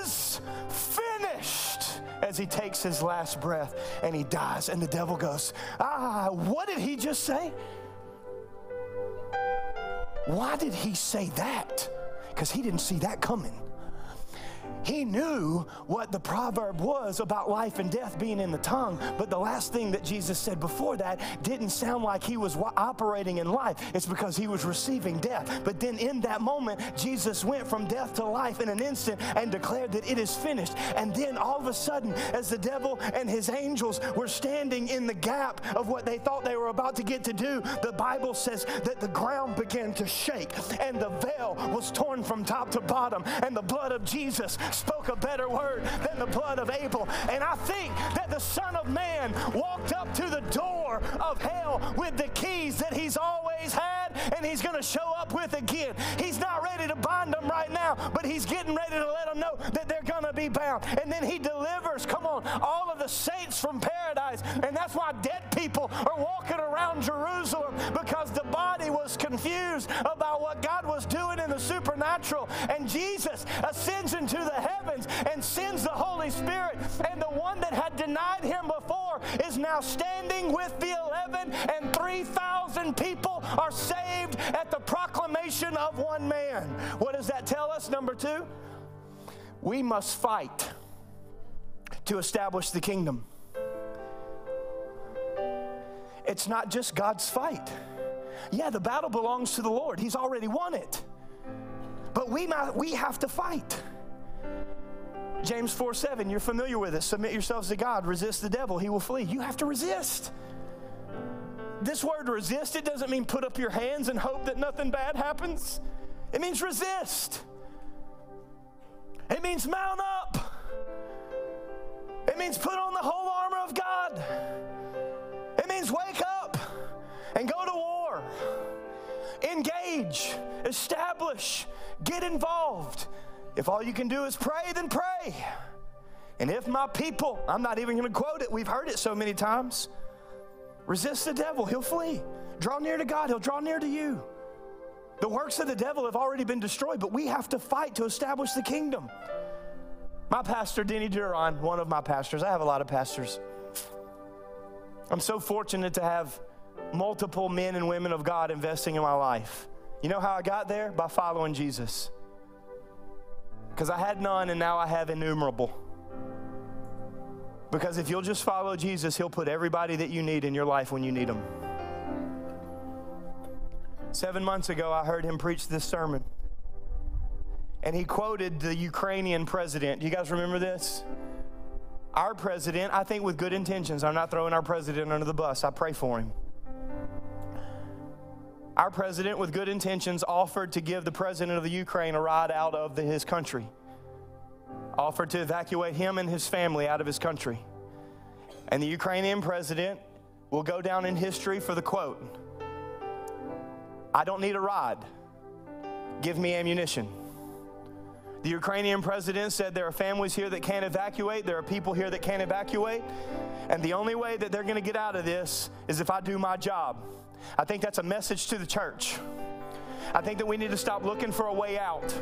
is finished. As he takes his last breath and he dies. And the devil goes, Ah, what did he just say? Why did he say that? Because he didn't see that coming. He knew what the proverb was about life and death being in the tongue, but the last thing that Jesus said before that didn't sound like he was operating in life. It's because he was receiving death. But then in that moment, Jesus went from death to life in an instant and declared that it is finished. And then all of a sudden, as the devil and his angels were standing in the gap of what they thought they were about to get to do, the Bible says that the ground began to shake and the veil was torn from top to bottom, and the blood of Jesus spoke a better word than the blood of Abel. And I think that the Son of Man walked up to the door of hell with the keys that he's always had and he's going to show up with again. He's not ready to bind them right now, but he's getting ready to let them know that they're going to be bound. And then he delivers, come on, all of the saints from paradise. And that's why dead people are walking around Jerusalem because the body was confused about what God was doing in the supernatural. And Jesus ascends into the heavens and sends the Holy Spirit. And the one that had denied him before is now standing with the 11, and 3,000 people are saved at the proclamation of one man. What does that tell us? Number two, we must fight to establish the kingdom. it's not just God's fight. Yeah, the battle belongs to the Lord, He's already won it. But we, we have to fight. James 4 7, you're familiar with it. Submit yourselves to God, resist the devil, he will flee. You have to resist. This word resist, it doesn't mean put up your hands and hope that nothing bad happens. It means resist. It means mount up. It means put on the whole armor of God. It means wake up and go to war. Engage, establish, get involved. If all you can do is pray, then pray. And if my people, I'm not even going to quote it, we've heard it so many times. Resist the devil, he'll flee. Draw near to God, he'll draw near to you. The works of the devil have already been destroyed, but we have to fight to establish the kingdom. My pastor, Denny Duron, one of my pastors, I have a lot of pastors. I'm so fortunate to have multiple men and women of God investing in my life. You know how I got there? By following Jesus. Because I had none and now I have innumerable. Because if you'll just follow Jesus, He'll put everybody that you need in your life when you need them. Seven months ago, I heard him preach this sermon. And he quoted the Ukrainian president. Do you guys remember this? Our president, I think with good intentions, I'm not throwing our president under the bus, I pray for him. Our president, with good intentions, offered to give the president of the Ukraine a ride out of the, his country, offered to evacuate him and his family out of his country. And the Ukrainian president will go down in history for the quote I don't need a ride, give me ammunition. The Ukrainian president said there are families here that can't evacuate, there are people here that can't evacuate, and the only way that they're going to get out of this is if I do my job. I think that's a message to the church. I think that we need to stop looking for a way out.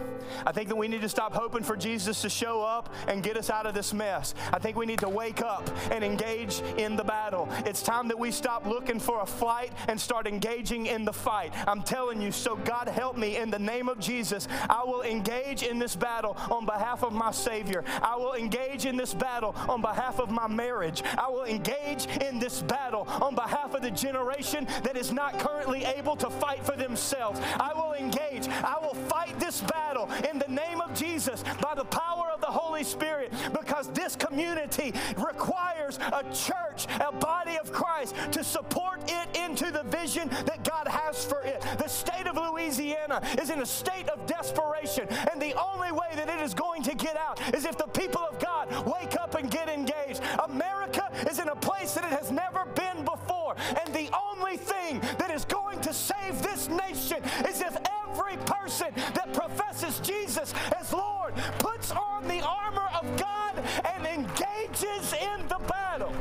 I think that we need to stop hoping for Jesus to show up and get us out of this mess. I think we need to wake up and engage in the battle. It's time that we stop looking for a flight and start engaging in the fight. I'm telling you, so God help me in the name of Jesus. I will engage in this battle on behalf of my Savior. I will engage in this battle on behalf of my marriage. I will engage in this battle on behalf of the generation that is not currently able to fight for themselves. I will engage. I will fight this battle in the name of Jesus by the power of the Holy Spirit because this community requires a church, a body of Christ to support it into the vision that God has for it. The state of Louisiana is in a state of desperation, and the only way that it is going to get out is if the people of God wake up and get engaged. America is in a place that it has never been before, and the only thing that is going to save this nation is if every person that professes Jesus as Lord puts on the armor of God and engages in the battle.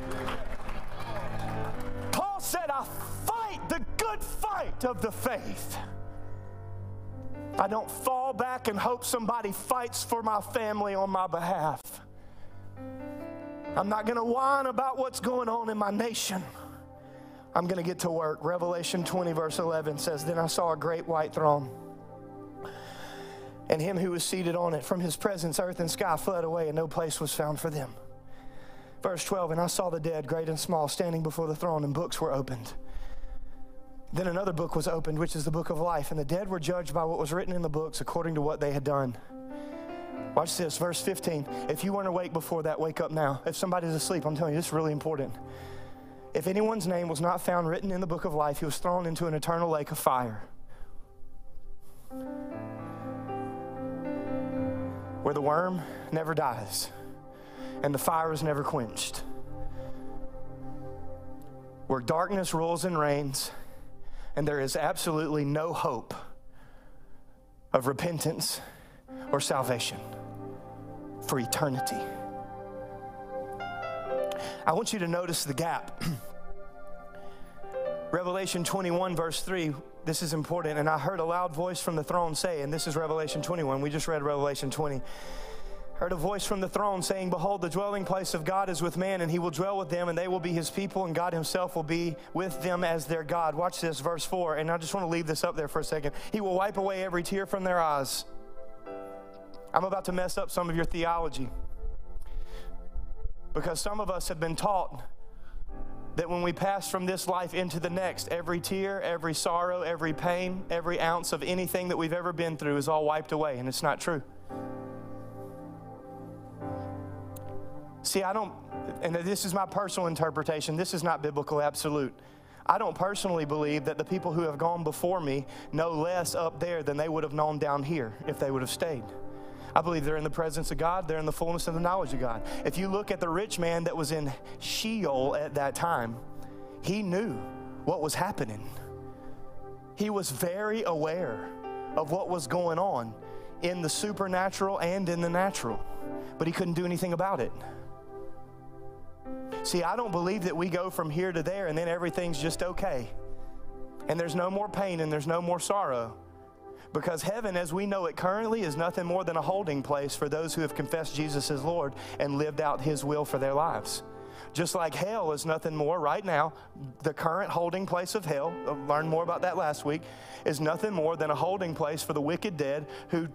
Paul said, I fight the good fight of the faith. I don't fall back and hope somebody fights for my family on my behalf. I'm not going to whine about what's going on in my nation. I'm going to get to work. Revelation 20, verse 11 says, Then I saw a great white throne, and him who was seated on it. From his presence, earth and sky fled away, and no place was found for them. Verse 12, And I saw the dead, great and small, standing before the throne, and books were opened. Then another book was opened, which is the book of life, and the dead were judged by what was written in the books according to what they had done. Watch this, verse 15. If you weren't awake before that, wake up now. If somebody's asleep, I'm telling you, this is really important. If anyone's name was not found written in the book of life, he was thrown into an eternal lake of fire. Where the worm never dies and the fire is never quenched. Where darkness rules and reigns and there is absolutely no hope of repentance or salvation for eternity. I want you to notice the gap. Revelation 21, verse 3, this is important. And I heard a loud voice from the throne say, and this is Revelation 21, we just read Revelation 20. Heard a voice from the throne saying, Behold, the dwelling place of God is with man, and he will dwell with them, and they will be his people, and God himself will be with them as their God. Watch this, verse 4. And I just want to leave this up there for a second. He will wipe away every tear from their eyes. I'm about to mess up some of your theology because some of us have been taught that when we pass from this life into the next, every tear, every sorrow, every pain, every ounce of anything that we've ever been through is all wiped away, and it's not true. See, I don't, and this is my personal interpretation, this is not biblical absolute. I don't personally believe that the people who have gone before me know less up there than they would have known down here if they would have stayed. I believe they're in the presence of God, they're in the fullness of the knowledge of God. If you look at the rich man that was in Sheol at that time, he knew what was happening. He was very aware of what was going on in the supernatural and in the natural, but he couldn't do anything about it. See, I don't believe that we go from here to there and then everything's just okay. And there's no more pain and there's no more sorrow. Because heaven, as we know it currently, is nothing more than a holding place for those who have confessed Jesus as Lord and lived out His will for their lives. Just like hell is nothing more right now, the current holding place of hell, uh, learned more about that last week, is nothing more than a holding place for the wicked dead who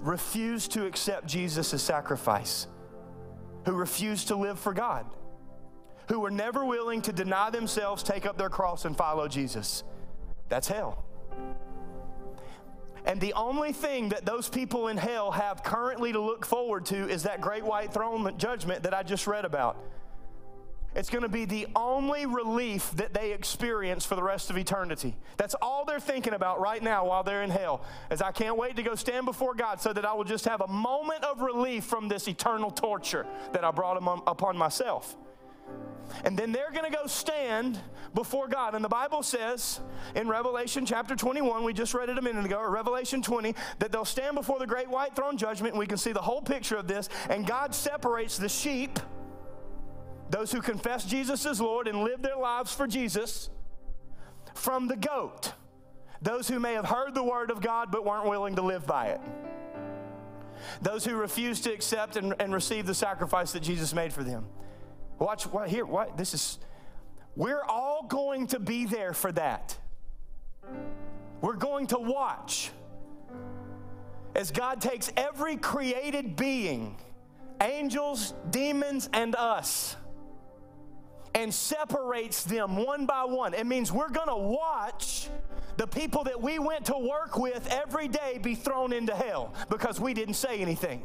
refuse to accept Jesus as sacrifice, who refuse to live for God, who were never willing to deny themselves, take up their cross, and follow Jesus. That's hell. And the only thing that those people in hell have currently to look forward to is that great white throne judgment that I just read about. It's going to be the only relief that they experience for the rest of eternity. That's all they're thinking about right now while they're in hell. As I can't wait to go stand before God so that I will just have a moment of relief from this eternal torture that I brought upon myself. And then they're going to go stand before God. And the Bible says in Revelation chapter 21, we just read it a minute ago, or Revelation 20, that they'll stand before the great white throne judgment. And we can see the whole picture of this. And God separates the sheep, those who confess Jesus as Lord and live their lives for Jesus, from the goat, those who may have heard the word of God but weren't willing to live by it. Those who refuse to accept and, and receive the sacrifice that Jesus made for them. Watch what here, what this is we're all going to be there for that. We're going to watch as God takes every created being, angels, demons, and us, and separates them one by one. It means we're going to watch the people that we went to work with every day be thrown into hell because we didn't say anything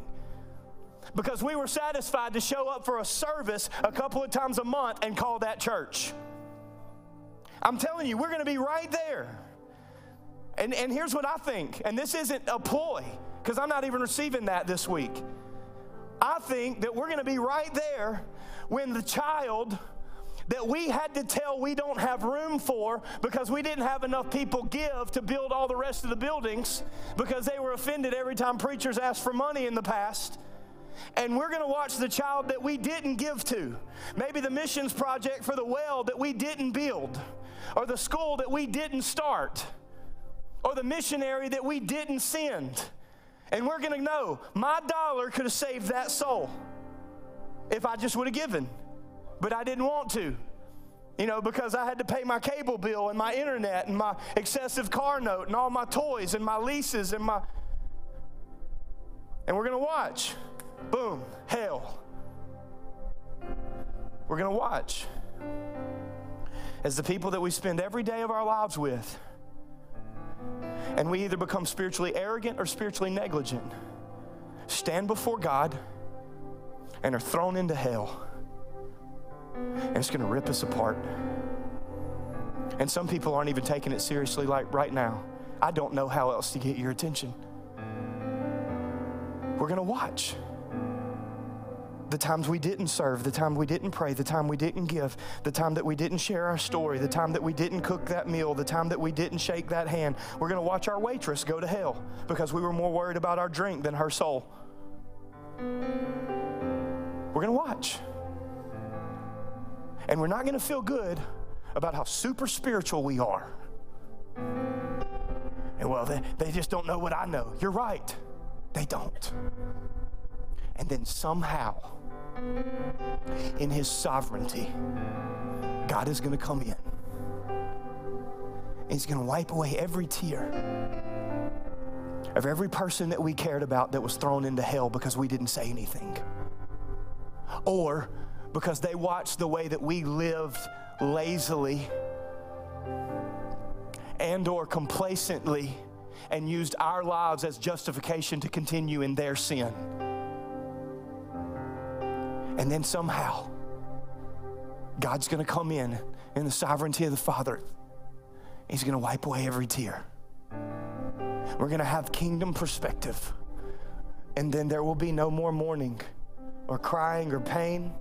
because we were satisfied to show up for a service a couple of times a month and call that church. I'm telling you, we're going to be right there. And, and here's what I think, and this isn't a ploy, because I'm not even receiving that this week. I think that we're going to be right there when the child that we had to tell we don't have room for because we didn't have enough people give to build all the rest of the buildings because they were offended every time preachers asked for money in the past and we're going to watch the child that we didn't give to. Maybe the missions project for the well that we didn't build, or the school that we didn't start, or the missionary that we didn't send. And we're going to know my dollar could have saved that soul if I just would have given, but I didn't want to. You know, because I had to pay my cable bill and my internet and my excessive car note and all my toys and my leases and my. And we're going to watch boom, hell. We're going to watch as the people that we spend every day of our lives with, and we either become spiritually arrogant or spiritually negligent, stand before God and are thrown into hell. And it's going to rip us apart. And some people aren't even taking it seriously like right now. I don't know how else to get your attention. We're going to watch the times we didn't serve, the time we didn't pray, the time we didn't give, the time that we didn't share our story, the time that we didn't cook that meal, the time that we didn't shake that hand. We're going to watch our waitress go to hell because we were more worried about our drink than her soul. We're going to watch. And we're not going to feel good about how super spiritual we are. And well, they, they just don't know what I know. You're right, they don't. And then somehow, in His sovereignty, God is going to come in. And He's going to wipe away every tear of every person that we cared about that was thrown into hell because we didn't say anything. Or because they watched the way that we lived lazily and or complacently and used our lives as justification to continue in their sin. And then somehow, God's going to come in in the sovereignty of the Father. He's going to wipe away every tear. We're going to have kingdom perspective. And then there will be no more mourning or crying or pain,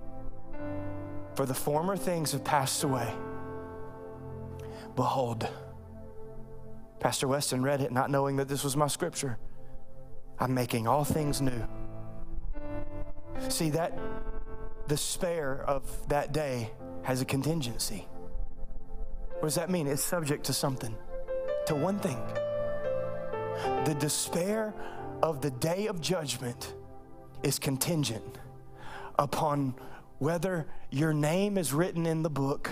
for the former things have passed away. Behold, Pastor Weston read it not knowing that this was my scripture. I'm making all things new. See, that despair of that day has a contingency. What does that mean? It's subject to something, to one thing. The despair of the day of judgment is contingent upon whether your name is written in the book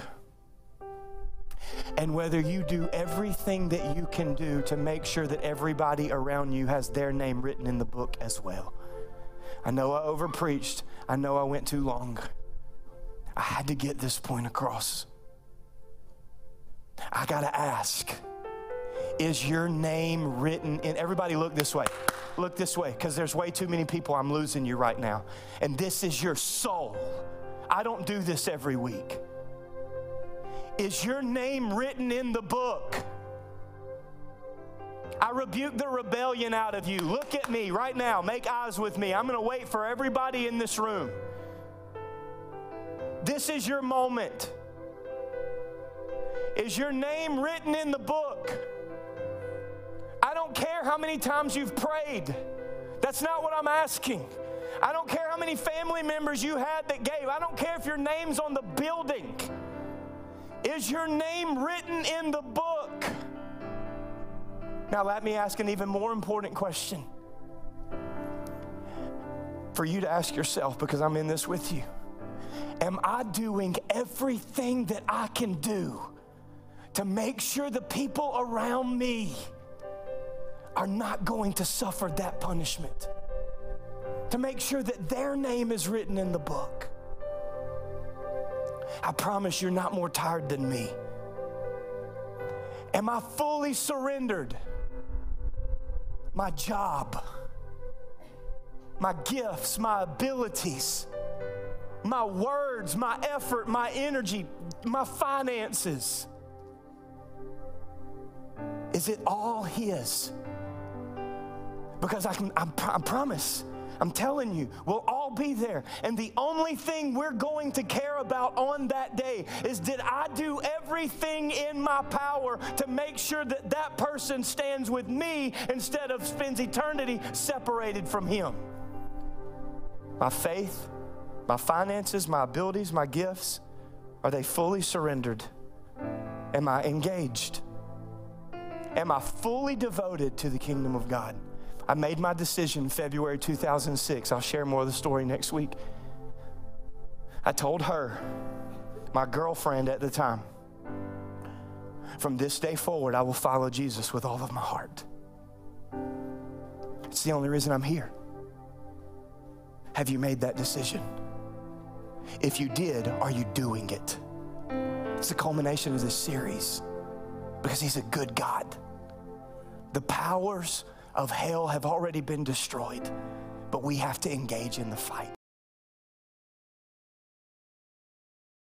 and whether you do everything that you can do to make sure that everybody around you has their name written in the book as well. I know I overpreached. I know I went too long. I had to get this point across. I got to ask is your name written in? Everybody, look this way. Look this way, because there's way too many people. I'm losing you right now. And this is your soul. I don't do this every week. Is your name written in the book? I rebuke the rebellion out of you. Look at me right now. Make eyes with me. I'm going to wait for everybody in this room. This is your moment. Is your name written in the book? I don't care how many times you've prayed. That's not what I'm asking. I don't care how many family members you had that gave. I don't care if your name's on the building. Is your name written in the book? Now, let me ask an even more important question for you to ask yourself because I'm in this with you. Am I doing everything that I can do to make sure the people around me are not going to suffer that punishment? To make sure that their name is written in the book. I promise you're not more tired than me. Am I fully surrendered? My job, my gifts, my abilities, my words, my effort, my energy, my finances. Is it all His? Because I can, I, I promise I'm telling you, we'll all be there. And the only thing we're going to care about on that day is did I do everything in my power to make sure that that person stands with me instead of spends eternity separated from Him? My faith, my finances, my abilities, my gifts, are they fully surrendered? Am I engaged? Am I fully devoted to the kingdom of God? I made my decision February 2006. I'll share more of the story next week. I told her, my girlfriend at the time, from this day forward, I will follow Jesus with all of my heart. It's the only reason I'm here. Have you made that decision? If you did, are you doing it? It's the culmination of this series because He's a good God. The powers of hell have already been destroyed, but we have to engage in the fight.